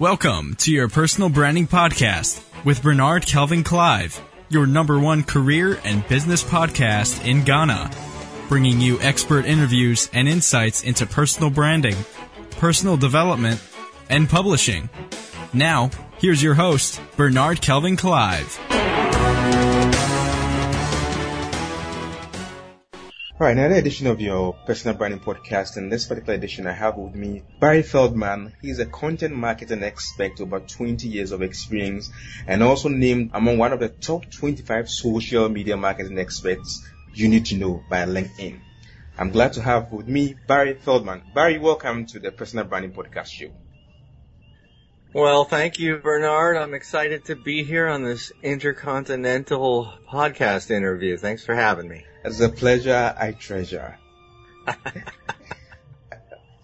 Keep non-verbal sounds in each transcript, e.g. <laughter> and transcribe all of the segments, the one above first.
Welcome to your personal branding podcast with Bernard Kelvin Clive, your number one career and business podcast in Ghana, bringing you expert interviews and insights into personal branding, personal development, and publishing. Now, here's your host, Bernard Kelvin Clive. All right, another edition of your personal branding podcast. In this particular edition, I have with me Barry Feldman. He's a content marketing expert with about 20 years of experience and also named among one of the top 25 social media marketing experts you need to know by LinkedIn. I'm glad to have with me Barry Feldman. Barry, welcome to the personal branding podcast show. Well, thank you, Bernard. I'm excited to be here on this intercontinental podcast interview. Thanks for having me. It's a pleasure I treasure. <laughs>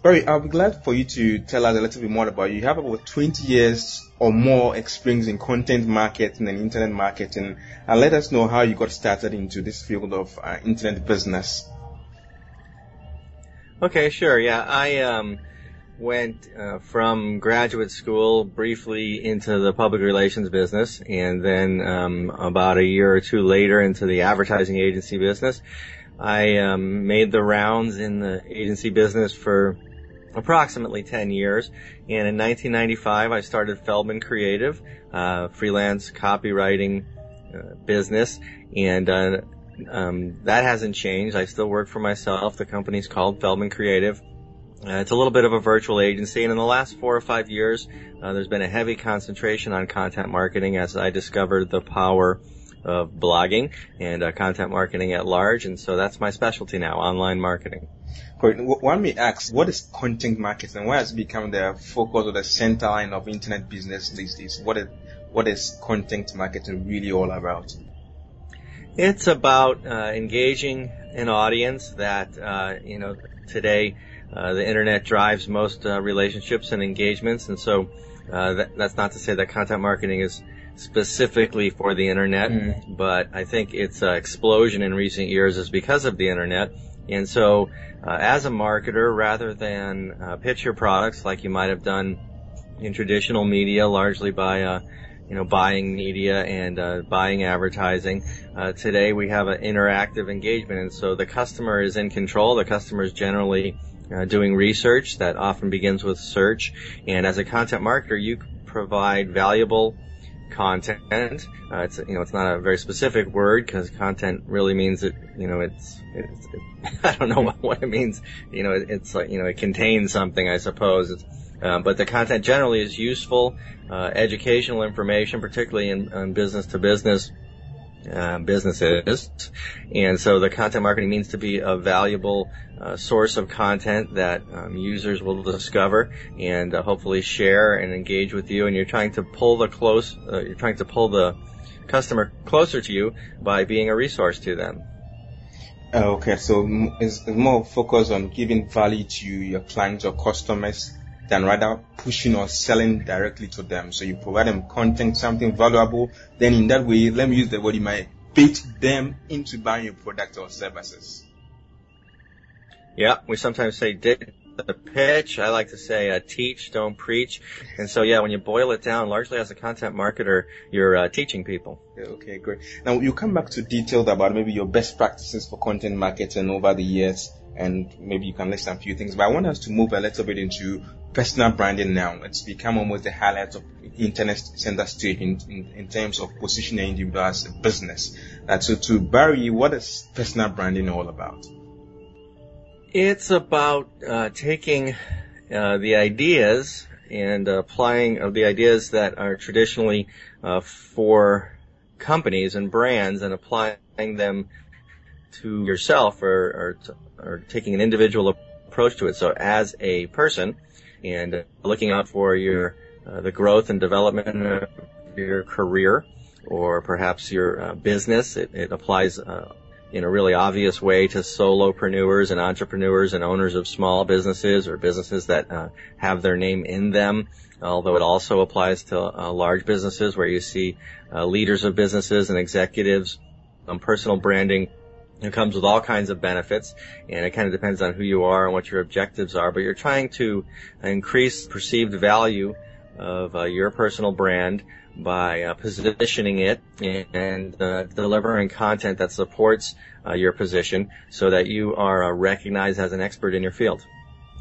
Barry, I'll be glad for you to tell us a little bit more about you. You have about 20 years or more experience in content marketing and internet marketing, and let us know how you got started into this field of uh, internet business. Okay, sure. Yeah, I um, went uh, from graduate school briefly into the public relations business and then um, about a year or two later into the advertising agency business. I um, made the rounds in the agency business for approximately 10 years and in 1995 I started Feldman Creative, uh, freelance copywriting uh, business and uh, um, that hasn't changed. I still work for myself. The company's called Feldman Creative uh, it's a little bit of a virtual agency, and in the last four or five years, uh, there's been a heavy concentration on content marketing as I discovered the power of blogging and uh, content marketing at large, and so that's my specialty now, online marketing. Great. One may ask, what is content marketing? And why has it become the focus or the center line of internet business these days? What is, what is content marketing really all about? It's about uh, engaging an audience that, uh, you know, today uh, the internet drives most uh, relationships and engagements, and so uh, that, that's not to say that content marketing is specifically for the internet, mm. but I think its uh, explosion in recent years is because of the internet. And so, uh, as a marketer, rather than pitch your products like you might have done in traditional media, largely by you know, buying media and uh, buying advertising. Uh, today we have an interactive engagement, and so the customer is in control. The customer is generally uh, doing research that often begins with search. And as a content marketer, you provide valuable content. Uh, it's you know it's not a very specific word because content really means it. You know it's, it's it, <laughs> I don't know <laughs> what, it means. You know it, it's like you know it contains something I suppose. Uh, but the content generally is useful, uh, educational information, particularly in, in business to business uh, businesses. And so the content marketing means to be a valuable uh, source of content that um, users will discover and uh, hopefully share and engage with you. And you're trying to pull the close, uh, you're trying to pull the customer closer to you by being a resource to them. Okay, so it's more focused on giving value to your clients or customers than rather pushing or selling directly to them. So you provide them content, something valuable. Then in that way, let me use the word, you might bait them into buying your product or services. Yeah, we sometimes say did the pitch. I like to say uh, teach, don't preach. And so yeah, when you boil it down, largely as a content marketer, you're uh, teaching people. Okay, great. Now you come back to details about maybe your best practices for content marketing over the years and maybe you can list a few things. But I want us to move a little bit into personal branding now. It's become almost the highlight of internet center stage in, in, in terms of positioning individual as a business. Uh, so to Barry, what is personal branding all about? It's about uh, taking uh, the ideas and applying uh, the ideas that are traditionally uh, for companies and brands and applying them to yourself or, or, or taking an individual approach to it. So as a person and looking out for your uh, the growth and development of your career or perhaps your uh, business, it, it applies uh, in a really obvious way to solopreneurs and entrepreneurs and owners of small businesses or businesses that uh, have their name in them. Although it also applies to uh, large businesses where you see uh, leaders of businesses and executives. Um, personal branding it comes with all kinds of benefits, and it kind of depends on who you are and what your objectives are. But you're trying to increase perceived value of uh, your personal brand by uh, positioning it and uh, delivering content that supports uh, your position so that you are uh, recognized as an expert in your field.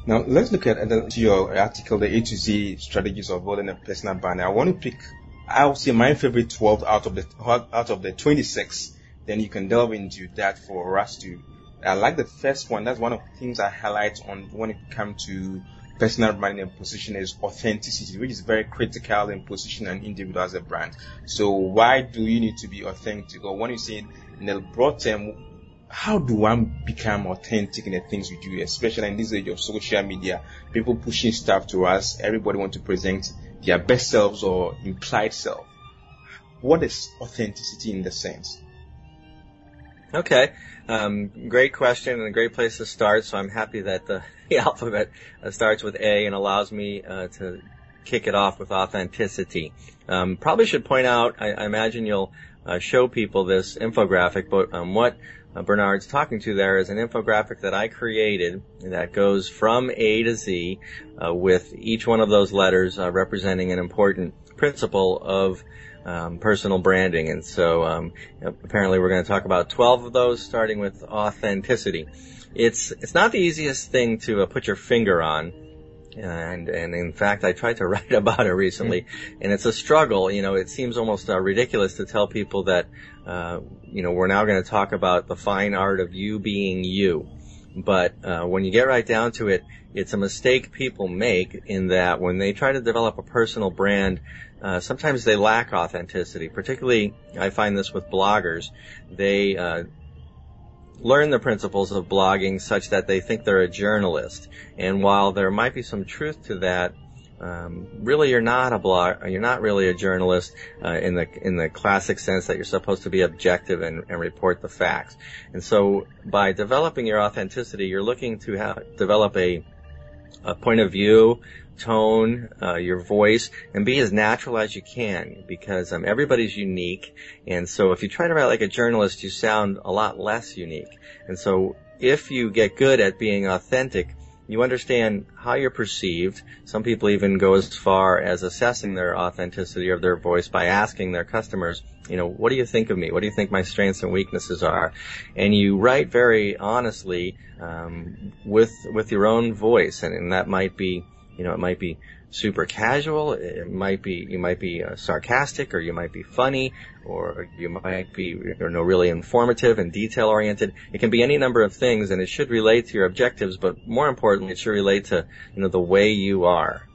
Now let's look at your article, the A to Z strategies of building a personal brand. I want to pick, I would say my favorite 12 out of the out of the 26. Then you can delve into that for us to. I like the first one. That's one of the things I highlight on when it comes to personal branding and position is authenticity, which is very critical in positioning an individual as a brand. So why do you need to be authentic? Or when you say in the broad term, how do one become authentic in the things we do, especially in this age of social media, people pushing stuff to us, everybody want to present their best selves or implied self. What is authenticity in the sense? Okay. Um, great question and a great place to start. So I'm happy that the, <laughs> the alphabet uh, starts with A and allows me uh, to kick it off with authenticity. Um, probably should point out, I, I imagine you'll uh, show people this infographic, but um, what uh, Bernard's talking to there is an infographic that I created that goes from A to Z uh, with each one of those letters uh, representing an important principle of um, personal branding. And so um, apparently we're going to talk about 12 of those, starting with authenticity. It's it's not the easiest thing to uh, put your finger on. And and in fact, I tried to <laughs> write about it recently, and it's a struggle. You know, it seems almost uh, ridiculous to tell people that, uh, you know, we're now going to talk about the fine art of you being you. But uh, when you get right down to it, it's a mistake people make in that when they try to develop a personal brand, uh, sometimes they lack authenticity. Particularly, I find this with bloggers. They uh, learn the principles of blogging such that they think they're a journalist. And while there might be some truth to that, um, really you're not a blog, you're not really a journalist uh, in the in the classic sense that you're supposed to be objective and, and report the facts. And so by developing your authenticity, you're looking to have, develop a a point of view, tone, uh, your voice, and be as natural as you can because um, everybody's unique. And so if you try to write like a journalist, you sound a lot less unique. And so if you get good at being authentic, you understand how you're perceived. Some people even go as far as assessing their authenticity of their voice by asking their customers, you know, what do you think of me? What do you think my strengths and weaknesses are? And you write very honestly um, with with your own voice, and, and that might be, you know, it might be super casual. It might be you might be uh, sarcastic, or you might be funny, or you might be you know really informative and detail oriented. It can be any number of things, and it should relate to your objectives. But more importantly, it should relate to you know the way you are.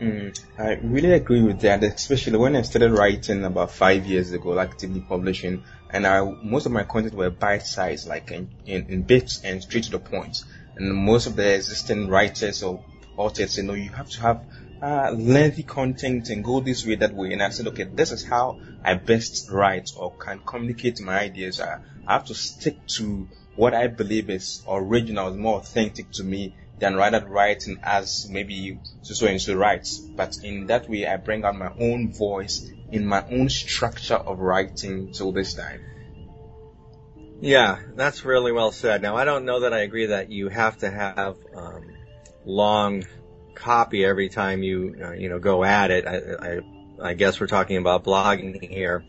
Mm, I really agree with that, especially when I started writing about five years ago, actively publishing, and I, most of my content were bite sized, like in, in, in, bits and straight to the point. And most of the existing writers or authors say, no, you have to have uh, lengthy content and go this way, that way. And I said, okay, this is how I best write or can communicate my ideas. I, I have to stick to what I believe is original, is more authentic to me than rather writing as maybe so and so writes. But in that way, I bring out my own voice in my own structure of writing till this time. Yeah, that's really well said. Now, I don't know that I agree that you have to have um, long copy every time you uh, you know go at it. I, I, I guess we're talking about blogging here.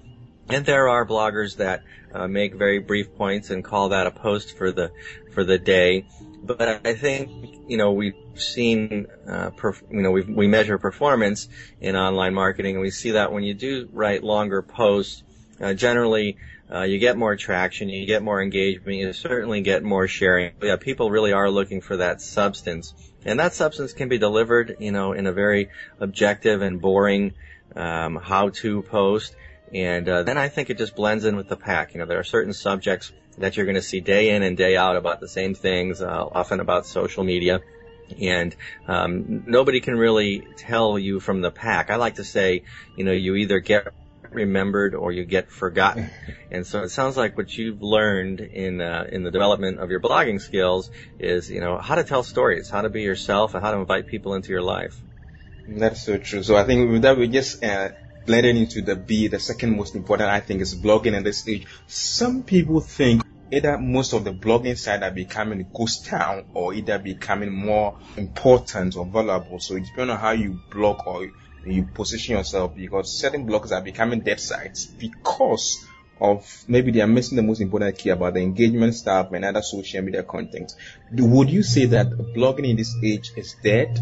And there are bloggers that uh, make very brief points and call that a post for the for the day. But I think you know we've seen uh, perf- you know we we measure performance in online marketing, and we see that when you do write longer posts, uh, generally uh, you get more traction, you get more engagement, you certainly get more sharing. Yeah, people really are looking for that substance, and that substance can be delivered, you know, in a very objective and boring um, how-to post. And uh, then I think it just blends in with the pack. You know, there are certain subjects that you're going to see day in and day out about the same things, uh, often about social media. And um, nobody can really tell you from the pack. I like to say, you know, you either get remembered or you get forgotten. <laughs> And so it sounds like what you've learned in uh, in the development of your blogging skills is, you know, how to tell stories, how to be yourself, and how to invite people into your life. That's so true. So I think with that we just uh, blended into the B. The second most important, I think, is blogging at this stage. Some people think either most of the blogging sites are becoming ghost town or either becoming more important or valuable. So it depends on how you blog or you position yourself because certain blogs are becoming dead sites because of maybe they are missing the most important key about the engagement stuff and other social media content. Would you say that blogging in this age is dead?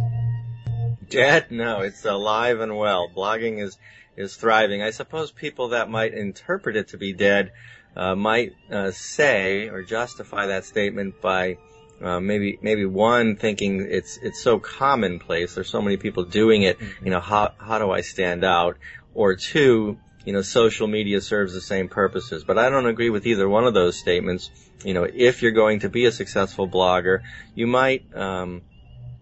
Dead? No, it's alive and well. Blogging is is thriving. I suppose people that might interpret it to be dead uh, might uh, say or justify that statement by uh, maybe maybe one thinking it's it's so commonplace. There's so many people doing it. Mm-hmm. You know, how how do I stand out? Or two, you know, social media serves the same purposes. But I don't agree with either one of those statements. You know, if you're going to be a successful blogger, you might um,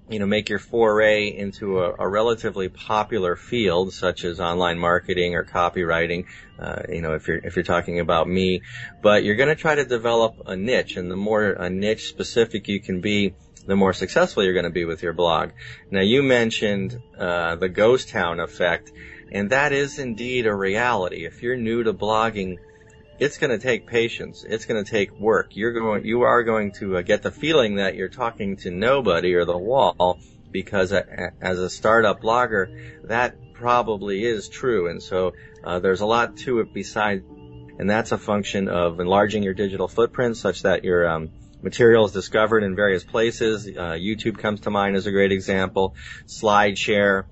you know, make your foray into a, a, relatively popular field, such as online marketing or copywriting. Uh, you know, if you're if you're talking about me, but you're going to try to develop a niche, and the more a niche specific you can be, the more successful you're going to be with your blog. Now, you mentioned uh, the ghost town effect, and that is indeed a reality. If you're new to blogging, it's going to take patience. It's going to take work. You're going, you are going to uh, get the feeling that you're talking to nobody or the wall because uh, as a startup blogger, that probably is true. And so uh, there's a lot to it besides, and that's a function of enlarging your digital footprint such that your um, material is discovered in various places. Uh, YouTube comes to mind as a great example. SlideShare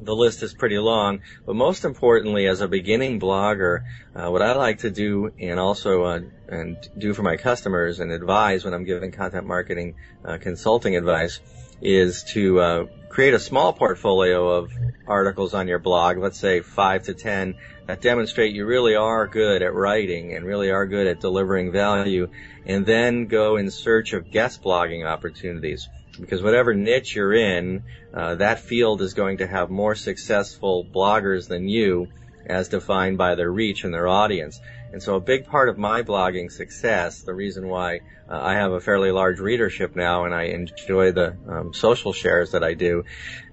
the list is pretty long, but most importantly, as a beginning blogger, uh, what I like to do and also uh, and do for my customers and advise when I'm giving content marketing uh, consulting advice is to uh, create a small portfolio of articles on your blog, let's say five to ten, that demonstrate you really are good at writing and really are good at delivering value, and then go in search of guest blogging opportunities because whatever niche you're in, uh, that field is going to have more successful bloggers than you as defined by their reach and their audience. And so a big part of my blogging success, the reason why uh, I have a fairly large readership now and I enjoy the um, social shares that I do,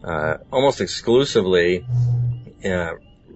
uh, almost exclusively uh,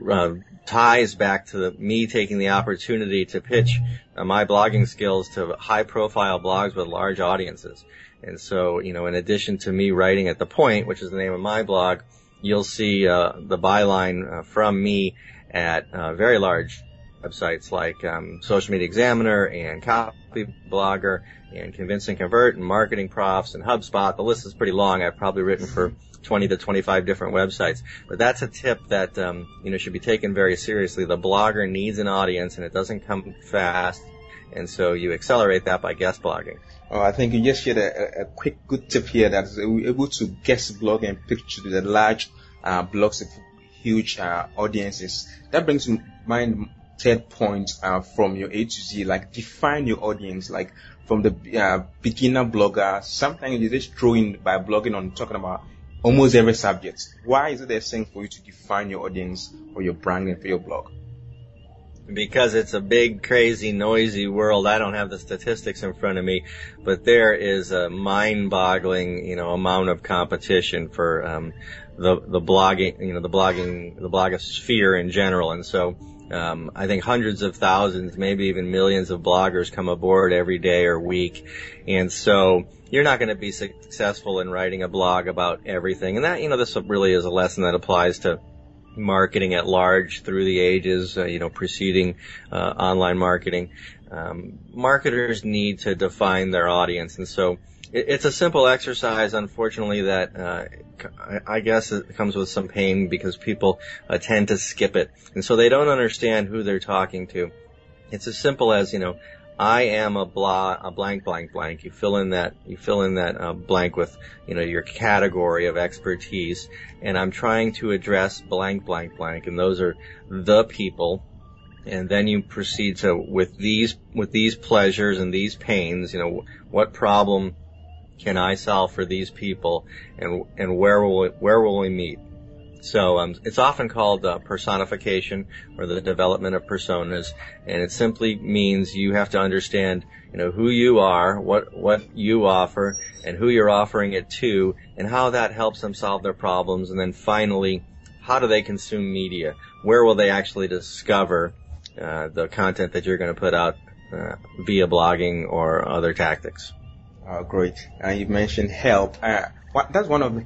uh, ties back to the, me taking the opportunity to pitch uh, my blogging skills to high profile blogs with large audiences. And so, you know, in addition to me writing at the point, which is the name of my blog, you'll see uh, the byline uh, from me at uh, very large websites like um, Social Media Examiner and Copy Blogger and Convince and Convert and MarketingProfs and HubSpot. The list is pretty long. I've probably written for 20 to 25 different websites. But that's a tip that um, you know should be taken very seriously. The blogger needs an audience, and it doesn't come fast. And so you accelerate that by guest blogging. Oh, I think you just shared a, a, quick good tip here that we're able to guest blog and pitch to the large uh, blogs with huge uh, audiences. That brings to mind third point uh, from your A to Z, like define your audience, like from the uh, beginner blogger. Sometimes you just throw in by blogging on talking about almost every subject. Why is it a thing for you to define your audience for your brand and for your blog? Because it's a big, crazy, noisy world. I don't have the statistics in front of me, but there is a mind-boggling, you know, amount of competition for um, the the blogging, you know, the blogging, the blogosphere in general. And so, um, I think hundreds of thousands, maybe even millions of bloggers come aboard every day or week, and so you're not going to be successful in writing a blog about everything. And that, you know, this really is a lesson that applies to marketing at large through the ages, uh, you know, preceding uh, online marketing. Um, marketers need to define their audience, and so it, it's a simple exercise. Unfortunately, that uh, I guess it comes with some pain because people uh, tend to skip it, and so they don't understand who they're talking to. It's as simple as you know, I am a blah, a blank, blank, blank. You fill in that, you fill in that uh, blank with, you know, your category of expertise, and I'm trying to address blank, blank, blank, and those are the people. And then you proceed to with these with these pleasures and these pains. You know, what problem can I solve for these people, and and where will we, where will we meet? So um, it's often called uh, personification or the development of personas, and it simply means you have to understand, you know, who you are, what what you offer, and who you're offering it to, and how that helps them solve their problems, and then finally, how do they consume media? Where will they actually discover uh, the content that you're going to put out uh, via blogging or other tactics? Oh, great! And you mentioned help. Uh, what, that's one of the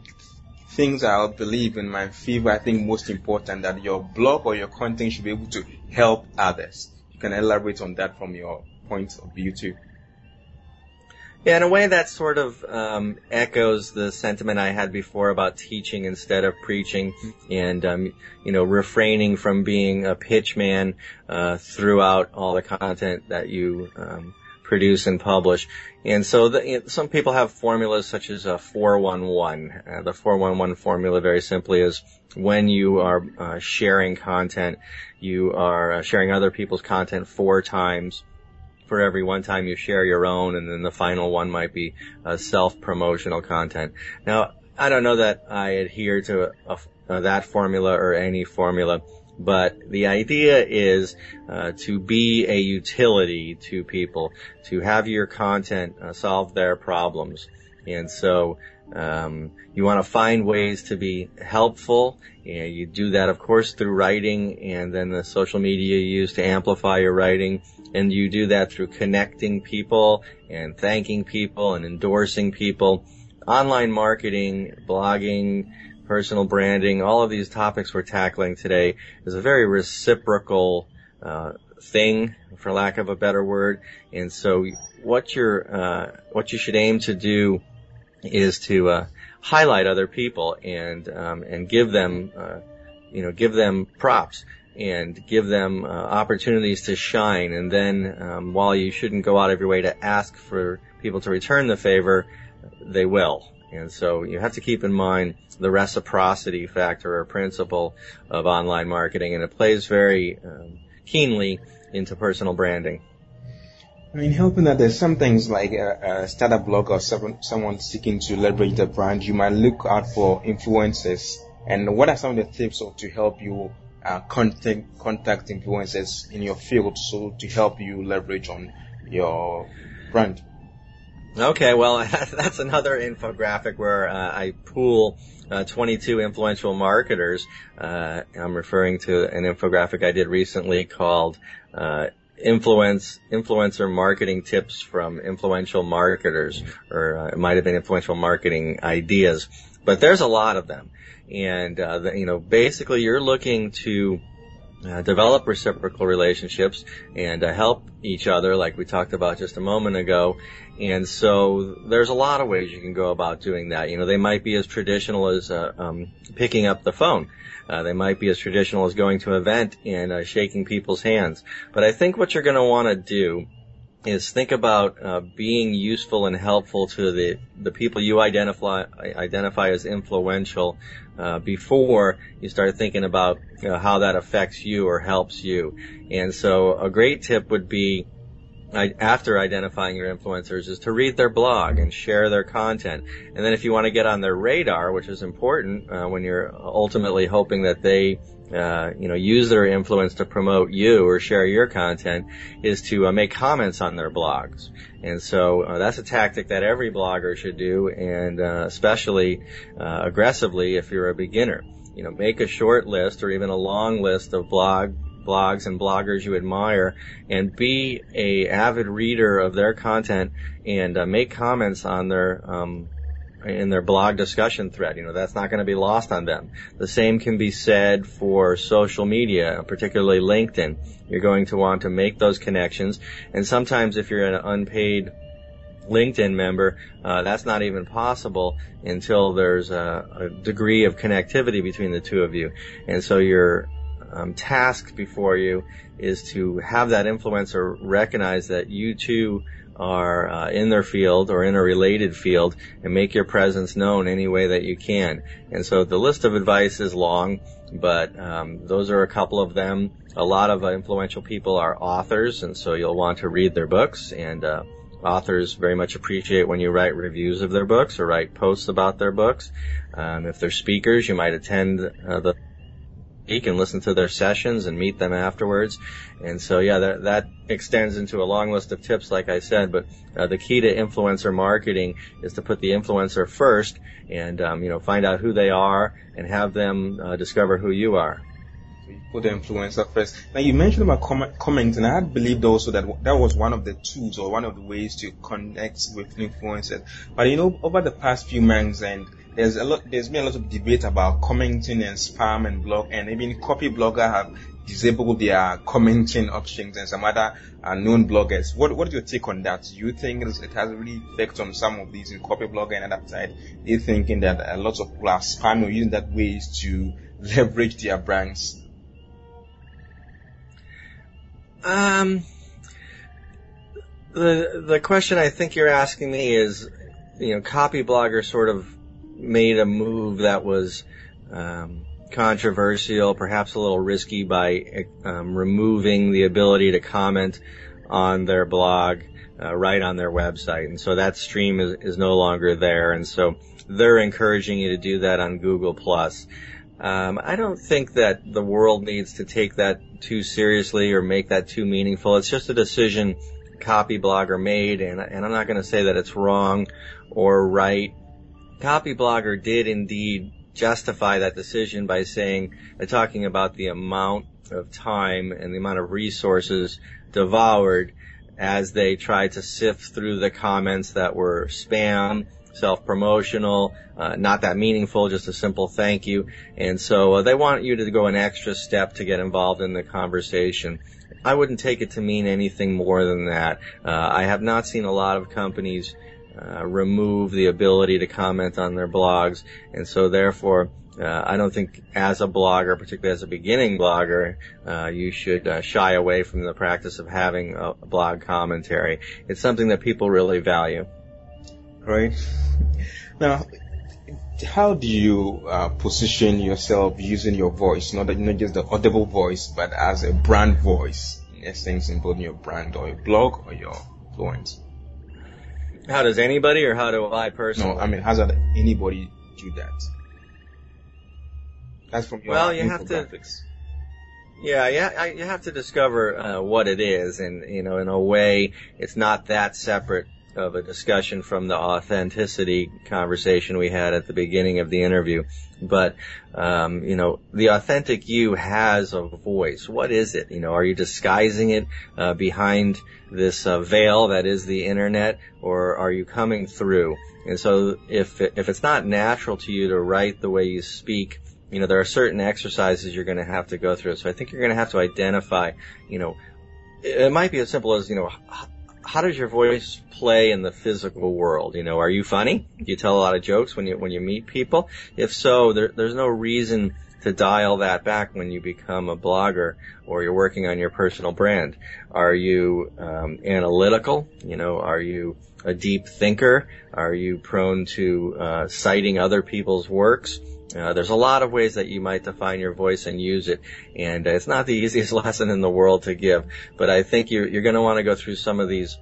things I'll believe in my favor, I think most important that your blog or your content should be able to help others. You can elaborate on that from your point of view too. Yeah, in a way that sort of um, echoes the sentiment I had before about teaching instead of preaching, and um, you know, refraining from being a pitchman uh, throughout all the content that you um, produce and publish. And so the, you know, some people have formulas such as a 411. Uh, the 411 formula very simply is when you are uh, sharing content, you are uh, sharing other people's content four times for every one time you share your own, and then the final one might be uh, self-promotional content. Now, I don't know that I adhere to a, a, that formula or any formula, but the idea is uh, to be a utility to people, to have your content uh, solve their problems. And so um, you want to find ways to be helpful, and you do that, of course, through writing, and then the social media you use to amplify your writing, and you do that through connecting people and thanking people and endorsing people. Online marketing, blogging, personal branding, all of these topics we're tackling today is a very reciprocal uh, thing, for lack of a better word. And so, what you're, uh, what you should aim to do is to uh, highlight other people and um, and give them, uh, you know, give them props and give them uh, opportunities to shine. And then, um, while you shouldn't go out of your way to ask for people to return the favor, they will. And so you have to keep in mind the reciprocity factor or principle of online marketing, and it plays very um, keenly into personal branding. I mean, helping that there's some things like a, a startup blog or someone, someone seeking to leverage the brand, you might look out for influencers. And what are some of the tips to help you uh, contact, contact influencers in your field so to help you leverage on your brand? Okay, well, <laughs> that's another infographic where uh, I pool uh, 22 influential marketers. Uh, I'm referring to an infographic I did recently called uh, influence influencer marketing tips from influential marketers, or uh, it might have been influential marketing ideas, but there's a lot of them, and uh, the, you know basically you're looking to uh, develop reciprocal relationships and uh, help each other, like we talked about just a moment ago. And so there's a lot of ways you can go about doing that. You know, they might be as traditional as uh, um, picking up the phone. Uh, they might be as traditional as going to an event and uh, shaking people's hands. But I think what you're going to want to do is think about uh, being useful and helpful to the the people you identify identify as influential uh, before you start thinking about you know, how that affects you or helps you. And so a great tip would be after identifying your influencers is to read their blog and share their content. And then if you want to get on their radar, which is important uh, when you're ultimately hoping that they uh, you know, use their influence to promote you or share your content is to uh, make comments on their blogs. And so uh, that's a tactic that every blogger should do, and uh, especially uh, aggressively if you're a beginner. You know, make a short list or even a long list of blog blogs and bloggers you admire, and be a avid reader of their content and uh, make comments on their um, in their blog discussion thread. You know, that's not going to be lost on them. The same can be said for social media, particularly LinkedIn. You're going to want to make those connections. And sometimes if you're an unpaid LinkedIn member, uh, that's not even possible until there's a, a, degree of connectivity between the two of you. And so your um, task before you is to have that influencer recognize that you too are uh, in their field or in a related field and make your presence known any way that you can. And so the list of advice is long, but um, those are a couple of them. A lot of uh, influential people are authors, and so you'll want to read their books. And uh, authors very much appreciate when you write reviews of their books or write posts about their books. Um, if they're speakers, you might attend uh, the speak and listen to their sessions and meet them afterwards. And so, yeah, that, that extends into a long list of tips, like I said. But uh, the key to influencer marketing is to put the influencer first, and um, you know, find out who they are and have them uh, discover who you are. put the influencer first. Now you mentioned about comment, comments, and I had believed also that that was one of the tools or one of the ways to connect with influencers. But you know, over the past few months and there's a lot, there's been a lot of debate about commenting and spam and blog, and even Copyblogger have disabled their commenting options and some other uh, known bloggers. What what is your take on that? Do you think it has really effect on some of these in Copyblogger and other side? They thinking that a lot of people are spamming or using that ways to <laughs> leverage their brands. Um, the the question I think you're asking me is, you know, Copyblogger sort of made a move that was um, controversial, perhaps a little risky by um, removing the ability to comment on their blog uh, right on their website, and so that stream is, is no longer there, and so they're encouraging you to do that on Google. Um, I don't think that the world needs to take that too seriously or make that too meaningful. It's just a decision Copyblogger made, and, and I'm not going to say that it's wrong or right. Copyblogger did indeed justify that decision by saying, by talking about the amount of time and the amount of resources devoured as they tried to sift through the comments that were spam, self-promotional, uh, not that meaningful, just a simple thank you. And so uh, they want you to go an extra step to get involved in the conversation. I wouldn't take it to mean anything more than that. Uh, I have not seen a lot of companies uh, remove the ability to comment on their blogs, and so therefore, uh, I don't think as a blogger, particularly as a beginning blogger, uh, you should uh, shy away from the practice of having a blog commentary. It's something that people really value. Right. Now, how do you uh, position yourself using your voice, not not just the audible voice, but as a brand voice, in essence, in both your brand or your blog or your influence? How does anybody, or how do I personally? No, I mean, how does anybody do that? That's from your well, you have to. Yeah, yeah, you have to discover uh, what it is, and you know, in a way, it's not that separate of a discussion from the authenticity conversation we had at the beginning of the interview. But, um, you know, the authentic you has a voice. What is it? You know, are you disguising it uh, behind this uh, veil that is the internet, or are you coming through? And so, if if it's not natural to you to write the way you speak, you know, there are certain exercises you're going to have to go through. So I think you're going to have to identify, you know, it might be as simple as, you know, how does your voice play in the physical world? You know, are you funny? Do you tell a lot of jokes when you when you meet people? If so, there, there's no reason to dial that back when you become a blogger or you're working on your personal brand. Are you um, analytical? You know, are you a deep thinker? Are you prone to uh, citing other people's works? Uh, there's a lot of ways that you might define your voice and use it, and it's not the <laughs> easiest lesson in the world to give. But I think you're, you're going to want to go through some of these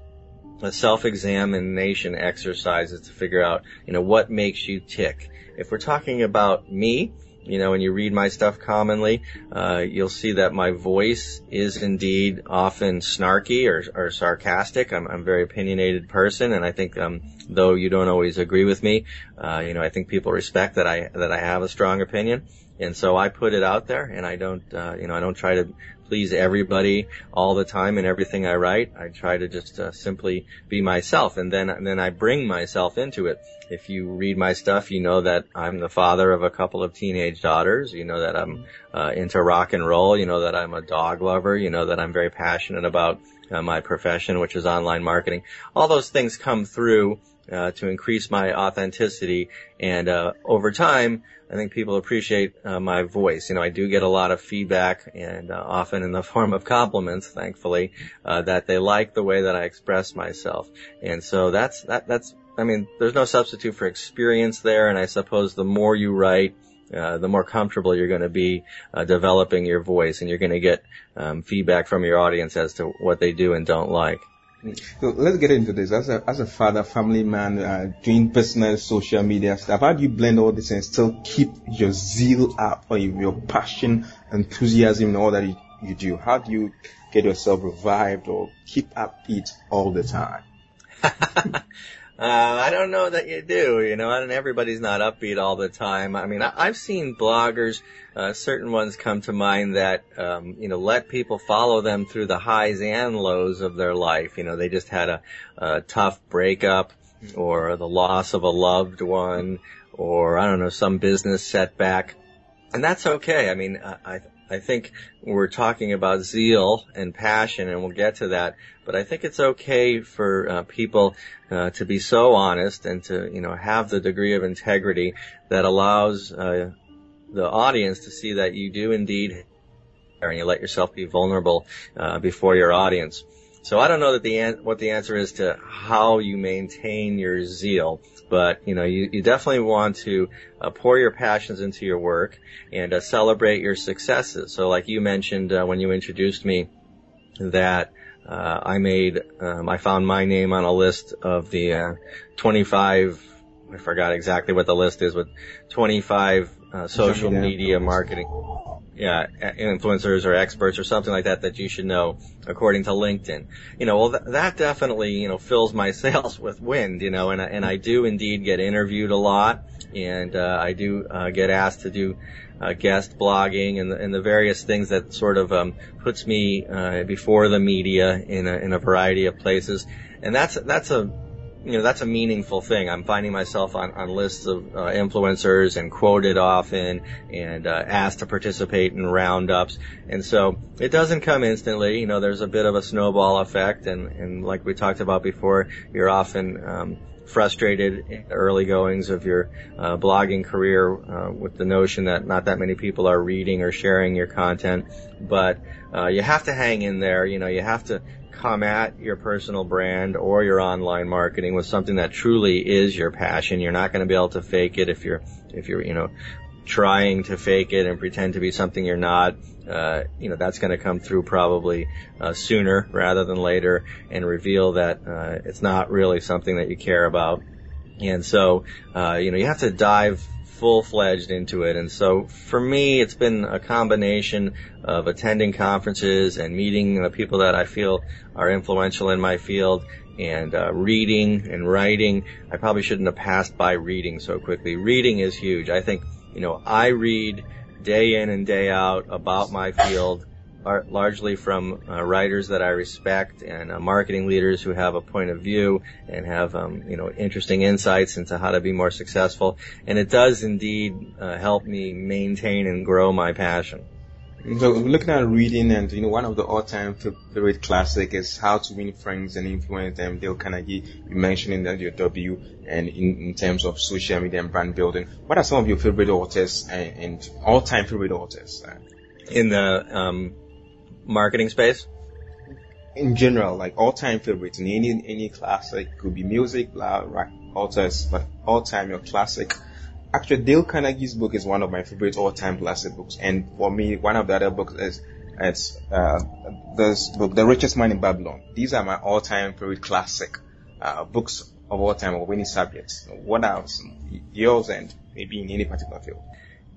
uh, self-examination exercises to figure out, you know, what makes you tick. If we're talking about me, you know, when you read my stuff commonly, uh, you'll see that my voice is indeed often snarky or, or sarcastic. I'm, I'm, a very opinionated person, and I think, um, though you don't always agree with me, uh, you know, I think people respect that I that I have a strong opinion, and so I put it out there, and I don't, uh, you know, I don't try to please everybody all the time in everything I write. I try to just uh, simply be myself, and then and then I bring myself into it. If you read my stuff, you know that I'm the father of a couple of teenage daughters. You know that I'm uh, into rock and roll. You know that I'm a dog lover. You know that I'm very passionate about uh, my profession, which is online marketing. All those things come through uh, to increase my authenticity. And uh, over time, I think people appreciate uh, my voice. You know, I do get a lot of feedback, and uh, often in the <laughs> form of compliments, thankfully, uh, that they like the way that I express myself. And so that's that. That's I mean, there's no substitute for experience there. And I suppose the more you write, uh, the more comfortable you're going to be uh, developing your voice, and you're going to get um, feedback from your audience as to what they do and don't like. So let's get into this. As a, as a father, family man, uh, doing business, social media stuff, how do you blend all this and still keep your zeal up or your passion, enthusiasm in all that you, you do? How do you get yourself revived or keep up it all the time? <laughs> Uh, I don't know that you do, you know, and everybody's not upbeat all the time. I mean, I, have seen bloggers, uh, certain ones come to mind that, um, you know, let people follow them through the highs and lows of their life. You know, they just had a, a tough breakup or the loss of a loved one or I don't know, some business setback. And that's okay. I mean, I, I think we're talking about zeal and passion and we'll get to that, but I think it's okay for uh, people uh, to be so honest and to, you know, have the degree of integrity that allows uh, the audience to see that you do indeed and you let yourself be vulnerable uh, before your audience. So I don't know that the an- what the answer is to how you maintain your zeal, but you know you, you definitely want to uh, pour your passions into your work and uh, celebrate your successes. So like you mentioned uh, when you introduced me, that uh, I made um, I found my name on a list of the uh, 25. I forgot exactly what the list is, but 25 uh, social media marketing yeah, influencers or experts or something like that that you should know according to LinkedIn. You know, well, th- that definitely, you know, fills my <laughs> sails with wind, you know, and, and I do indeed get interviewed a lot and, uh, I do, uh, get asked to do, uh, guest blogging and the, and the various things that sort of, um, puts me, uh, before the media in a, in a variety of places. And that's, that's a, you know, that's a meaningful thing. I'm finding myself on, on lists of uh, influencers and quoted often and uh, asked to participate in roundups. And so it doesn't come instantly. You know, there's a bit of a snowball effect. And, and like we talked about before, you're often, um, frustrated early goings of your uh, blogging career uh, with the notion that not that many people are reading or sharing your content, but uh, you have to hang in there. You know, you have to come at your personal brand or your online marketing with something that truly is your passion. You're not going to be able to fake it if you're, if you're, you know, trying to fake it and pretend to be something you're not. Uh, you know, that's going to come through probably uh, sooner rather than later and reveal that uh, it's not really something that you care about. And so, uh, you know, you have to dive full-fledged into it. And so for me, it's been a combination of attending conferences and meeting the people that I feel are influential in my field and uh, reading and writing. I probably shouldn't have passed by reading so quickly. Reading is huge. I think, you know, I read day in and day out about my field largely from uh, writers that I respect and uh, marketing leaders who have a point of view and have um, you know interesting insights into how to be more successful. And it does indeed uh, help me maintain and grow my passion. So looking at reading, and you know, one of the all-time favorite classic is How to Win Friends and Influence Them. Dale Carnegie, you mentioned in your W, and in, in, terms of social media and brand building. What are some of your favorite authors and, and all-time favorite authors? In the um, marketing space? In general, like all time favorites in any any classic could be music, blah, right, authors, but all time your classic. Actually, Dale Carnegie's book is one of my favorite all time classic books, and for me, one of the other books is it's uh, this book, The Richest Man in Babylon. These are my all time favorite classic uh, books of all time of any subjects. What else? Yours and maybe in any particular field.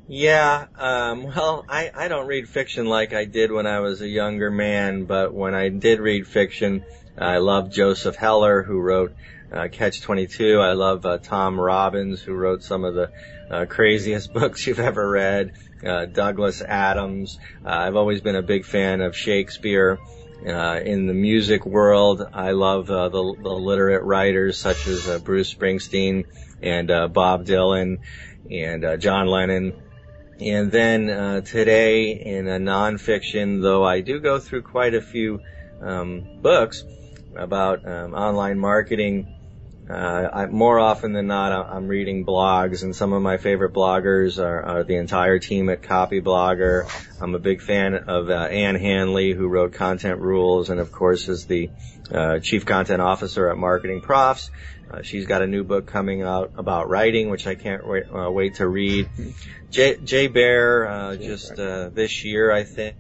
Yeah, um, <laughs> well, I, I don't read fiction like I did when I was a younger man, but when I did read fiction, I love Joseph Heller, who wrote uh, Catch 22. I love uh, Tom Robbins, who wrote some of the uh, craziest <laughs> books you've ever read. Uh, Douglas Adams. Uh, I've always been a big fan of Shakespeare. Uh, in the music world, I love the, the, literate writers such as Bruce Springsteen and Bob Dylan and John Lennon. And then uh, today in a nonfiction, though I do go through quite a few um, books about um, online marketing. Uh, I, more often than not, I'm reading blogs, and some of my favorite bloggers are, are the entire team at Copyblogger. I'm a big fan of uh, Ann Handley, who wrote Content Rules, and of course is the uh, chief content officer at MarketingProfs. Uh, she's got a new book coming out about writing, which I can't wait, uh, wait to read. Jay, Jay Baer, uh, just uh, this year, I think.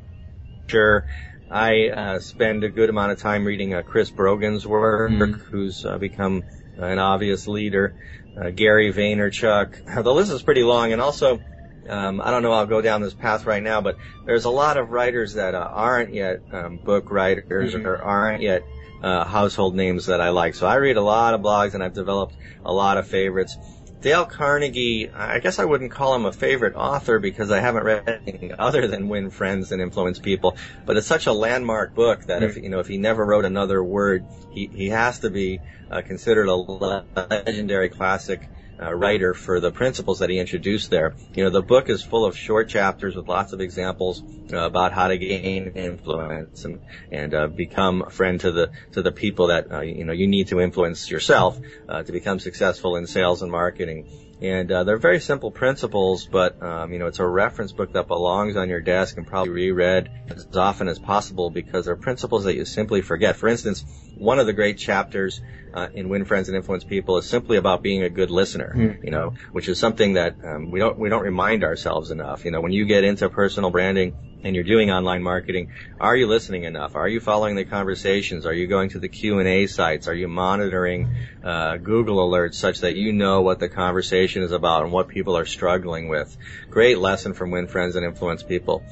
Sure, I uh, spend a good amount of time reading uh, Chris Brogan's work, mm-hmm. who's uh, become an obvious leader. Uh, Gary Vaynerchuk. <laughs> The list is pretty long, and also. Um, I don't know. I'll go down this path right now, but there's a lot of writers that uh, aren't yet um, book writers mm-hmm. or aren't yet uh, household names that I like. So I read a lot of blogs and I've developed a lot of favorites. Dale Carnegie, I guess I wouldn't call him a favorite author because I haven't read anything other than Win Friends and Influence People. But it's such a landmark book that if you know if he never wrote another word, he he has to be uh, considered a legendary classic uh, writer for the principles that he introduced there. You know, the book is full of short chapters with lots of examples uh, about how to gain influence and and uh, become a friend to the to the people that uh, you know you need to influence yourself uh, to become successful in sales and marketing. And uh, they're very simple principles, but um, you know it's a reference book that belongs on your desk and probably reread as often as possible because they're principles that you simply forget. For instance, one of the great chapters uh, in Win Friends and Influence People is simply about being a good listener. Mm. You know, which is something that um, we don't we don't remind ourselves enough. You know, when you get into personal branding and you're doing online marketing, are you listening enough? Are you following the conversations? Are you going to the Q&A sites? Are you monitoring uh, Google alerts such that you know what the conversation is about and what people are struggling with? Great lesson from Win Friends and Influence People.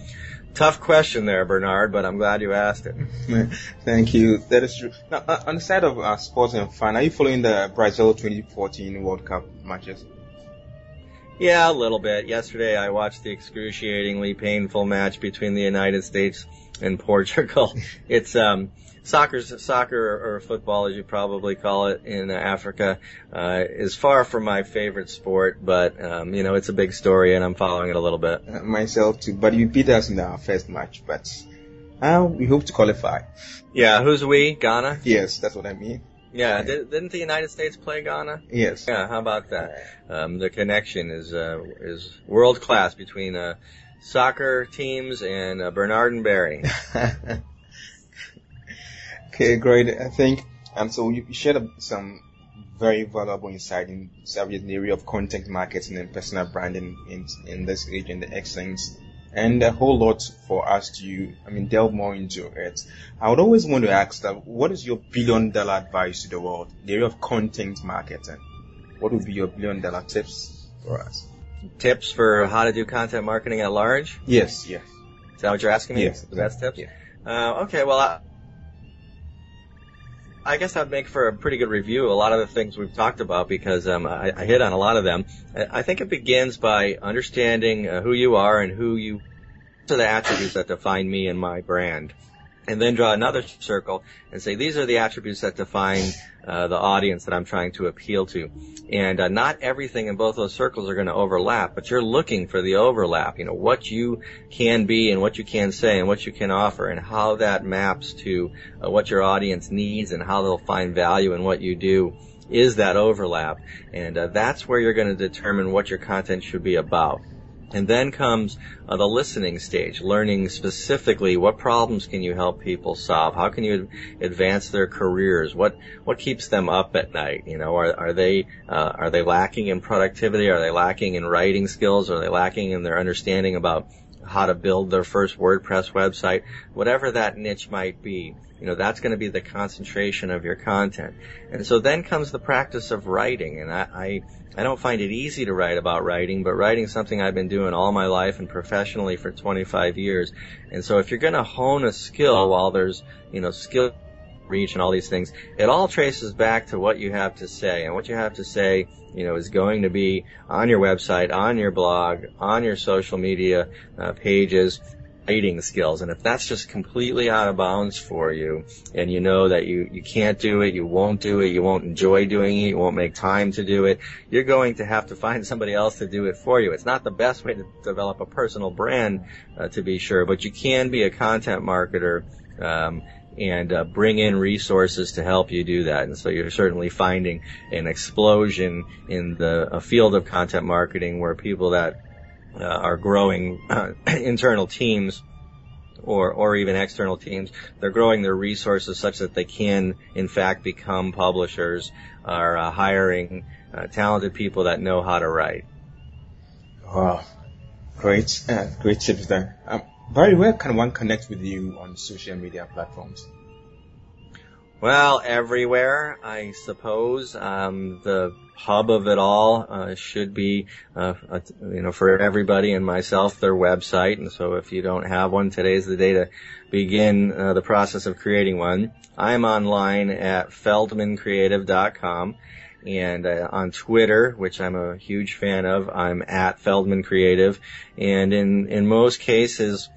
Tough question there, Bernard, but I'm glad you asked it. <laughs> Thank you. That is true. Now, uh, on the side of uh, sports and fun, are you following the Brazil 2014 World Cup matches? Yeah, a little bit. Yesterday I watched the excruciatingly painful match between the United States and <laughs> Portugal. it's um soccer soccer or football as you probably call it in Africa uh, is far from my favorite sport, but um, you know it's a big story and I'm following it a little bit. Uh, myself too, but you beat us in our first match, but uh, we hope to qualify. Yeah, who's we? Ghana? Yes, that's what I mean. Yeah, did, not the United States play Ghana? Yes. Yeah, how about that? Um, the connection is uh, is world class between uh, soccer teams and uh, Bernard and Barry. <laughs> okay, great. I think um, so. You shared some very valuable insight in the area of content marketing and personal branding in in this age and the excellence and a whole lot for us to, I mean, delve more into it. I would always want to ask that, what is your billion dollar advice to the world, the area of content marketing? What would be your billion dollar tips for us? Tips for how to do content marketing at large? Yes, yes. Is that what you're asking me? Yes. That's tips? Yeah. Uh, okay, well, I, I guess I'd make for a pretty good review a lot of the things we've talked about because um, I, I, hit on a lot of them. I think it begins by understanding uh, who you are and who you are the attributes that define me and my brand and then draw another circle and say these are the attributes that define uh, the audience that I'm trying to appeal to. And uh, not everything in both those circles are going to overlap, but you're looking for the overlap. You know what you can be and what you can say and what you can offer and how that maps to uh, what your audience needs and how they'll find value in what you do is that overlap. And uh, that's where you're going to determine what your content should be about. And then comes uh, the listening stage, learning specifically what problems can you help people solve? How can you advance their careers? What what keeps them up at night? You know, are are they uh, are they lacking in productivity? Are they lacking in writing skills? Are they lacking in their understanding about how to build their first WordPress website? Whatever that niche might be, you know, that's going to be the concentration of your content. And so then comes the practice of writing, and I, I I don't find it easy to write about writing, but writing is something I've been doing all my life and professionally for 25 years. And so if you're going to hone a skill while there's, you know, skill reach and all these things, it all traces back to what you have to say. And what you have to say, you know, is going to be on your website, on your blog, on your social media uh, pages, writing skills. And if that's just completely out of bounds for you and you know that you, you can't do it, you won't do it, you won't enjoy doing it, you won't make time to do it, you're going to have to find <laughs> somebody else to do it for you. It's not the best way to develop a personal brand, uh, to be sure, but you can be a content marketer, um, and uh, bring in resources to help you do that. And so you're certainly finding an explosion in the field of content marketing where people that uh, are growing uh, <clears throat> internal teams or or even external teams. They're growing their resources such that they can, in fact, become publishers. Are uh, hiring uh, talented people that know how to write. Wow, great, uh, great tips there. Um, Barry, where can one connect with you on social media platforms? Well, everywhere, I suppose. Um, the hub of it all uh, should be, uh, you know, for everybody and myself, their website. And so, if you don't have one, today's the day to begin uh, the process of creating one. I'm online at feldmancreative.com. And uh, on Twitter, which I'm a huge fan of, I'm at Feldman Creative. And in in most cases,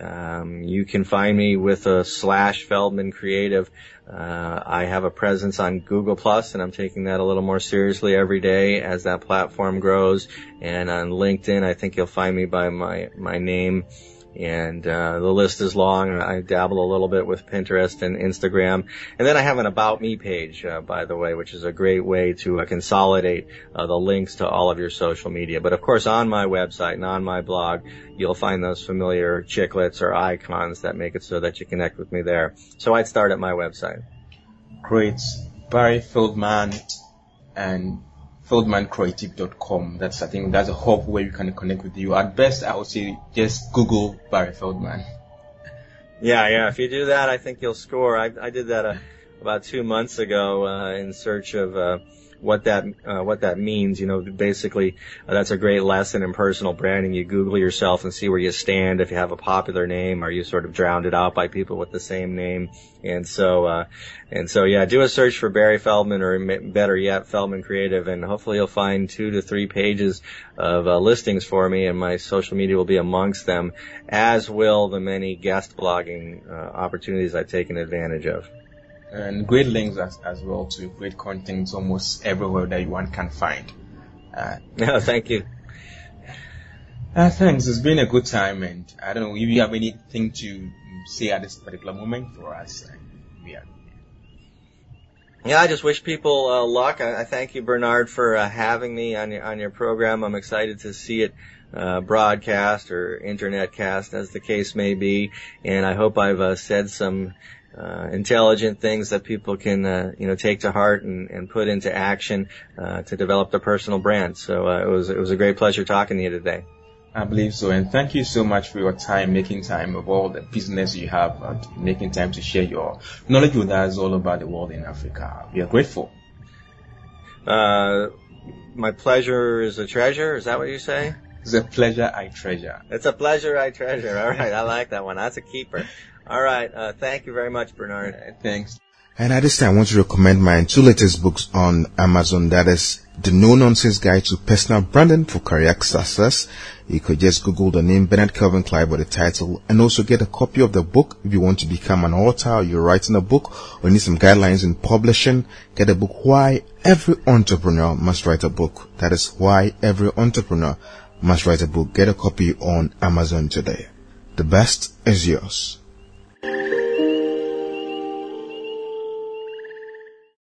um, you can find me with a slash Feldman Creative Uh, I have a presence on Google Plus, and I'm taking that a little more seriously every day as that platform grows. And on LinkedIn, I think you'll find me by my my name and uh, the list is long. I dabble a little bit with Pinterest and Instagram, and then I have an About Me page, uh, by the way, which is a great way to uh, consolidate uh, the links to all of your social media. But of course, on my website and on my blog, you'll find those familiar chiclets or icons that make it so that you connect with me there. So I'd start at my website. Great, Barry Feldman, and feldmancreative.com. That's, I think, that's a hub where you can connect with you. At best, I would say just Google Barry Feldman. Yeah, yeah. If you do that, I think you'll score. I, I did that uh, about two months ago uh, in search of uh, what that uh, what that means. You know, basically, uh, that's a great lesson in personal branding. You Google yourself and see where you stand. If you have a popular name, are you sort of drowned out by people with the same name? And so, uh, and so, yeah, do a search for Barry Feldman, or better yet, Feldman Creative, and hopefully you'll find two to three pages of uh, listings for me, and my social media will be amongst them, as will the many guest blogging uh, opportunities I've taken advantage of and great links as, as well to great content almost everywhere that one can find. Uh, no, thank you. Uh, thanks. It's been a good time, and I don't know if you have anything to say at this particular moment for us. Uh, yeah. Yeah, I just wish people uh, luck. I, I, thank you, Bernard, for uh, having me on your on your program. I'm excited to see it uh, broadcast or internet cast, as the case may be, and I hope I've uh, said some uh, intelligent things that people can, uh, you know, take to heart and, and put into action uh, to develop their personal brand. So uh, it was it was a great pleasure talking to you today. I believe so, and thank you so much for your time, making time of all the business you have, and making time to share your knowledge with us all about the world in Africa. We are grateful. Uh, my pleasure is a treasure. Is that what you say? It's a pleasure I treasure. It's a pleasure I treasure. All right, I like that one. That's a keeper. All right. Uh, thank you very much, Bernard. Right, thanks. And at this time, I want to recommend my two latest books on Amazon. That is The No Nonsense Guide to Personal Branding for Career Success. You could just Google the name Bernard Kelvin Clive or the title and also get a copy of the book if you want to become an author or you're writing a book or need some guidelines in publishing. Get a book Why Every Entrepreneur Must Write a Book. That is Why Every Entrepreneur Must Write a Book. Get a copy on Amazon today. The best is yours. Thank <laughs> you.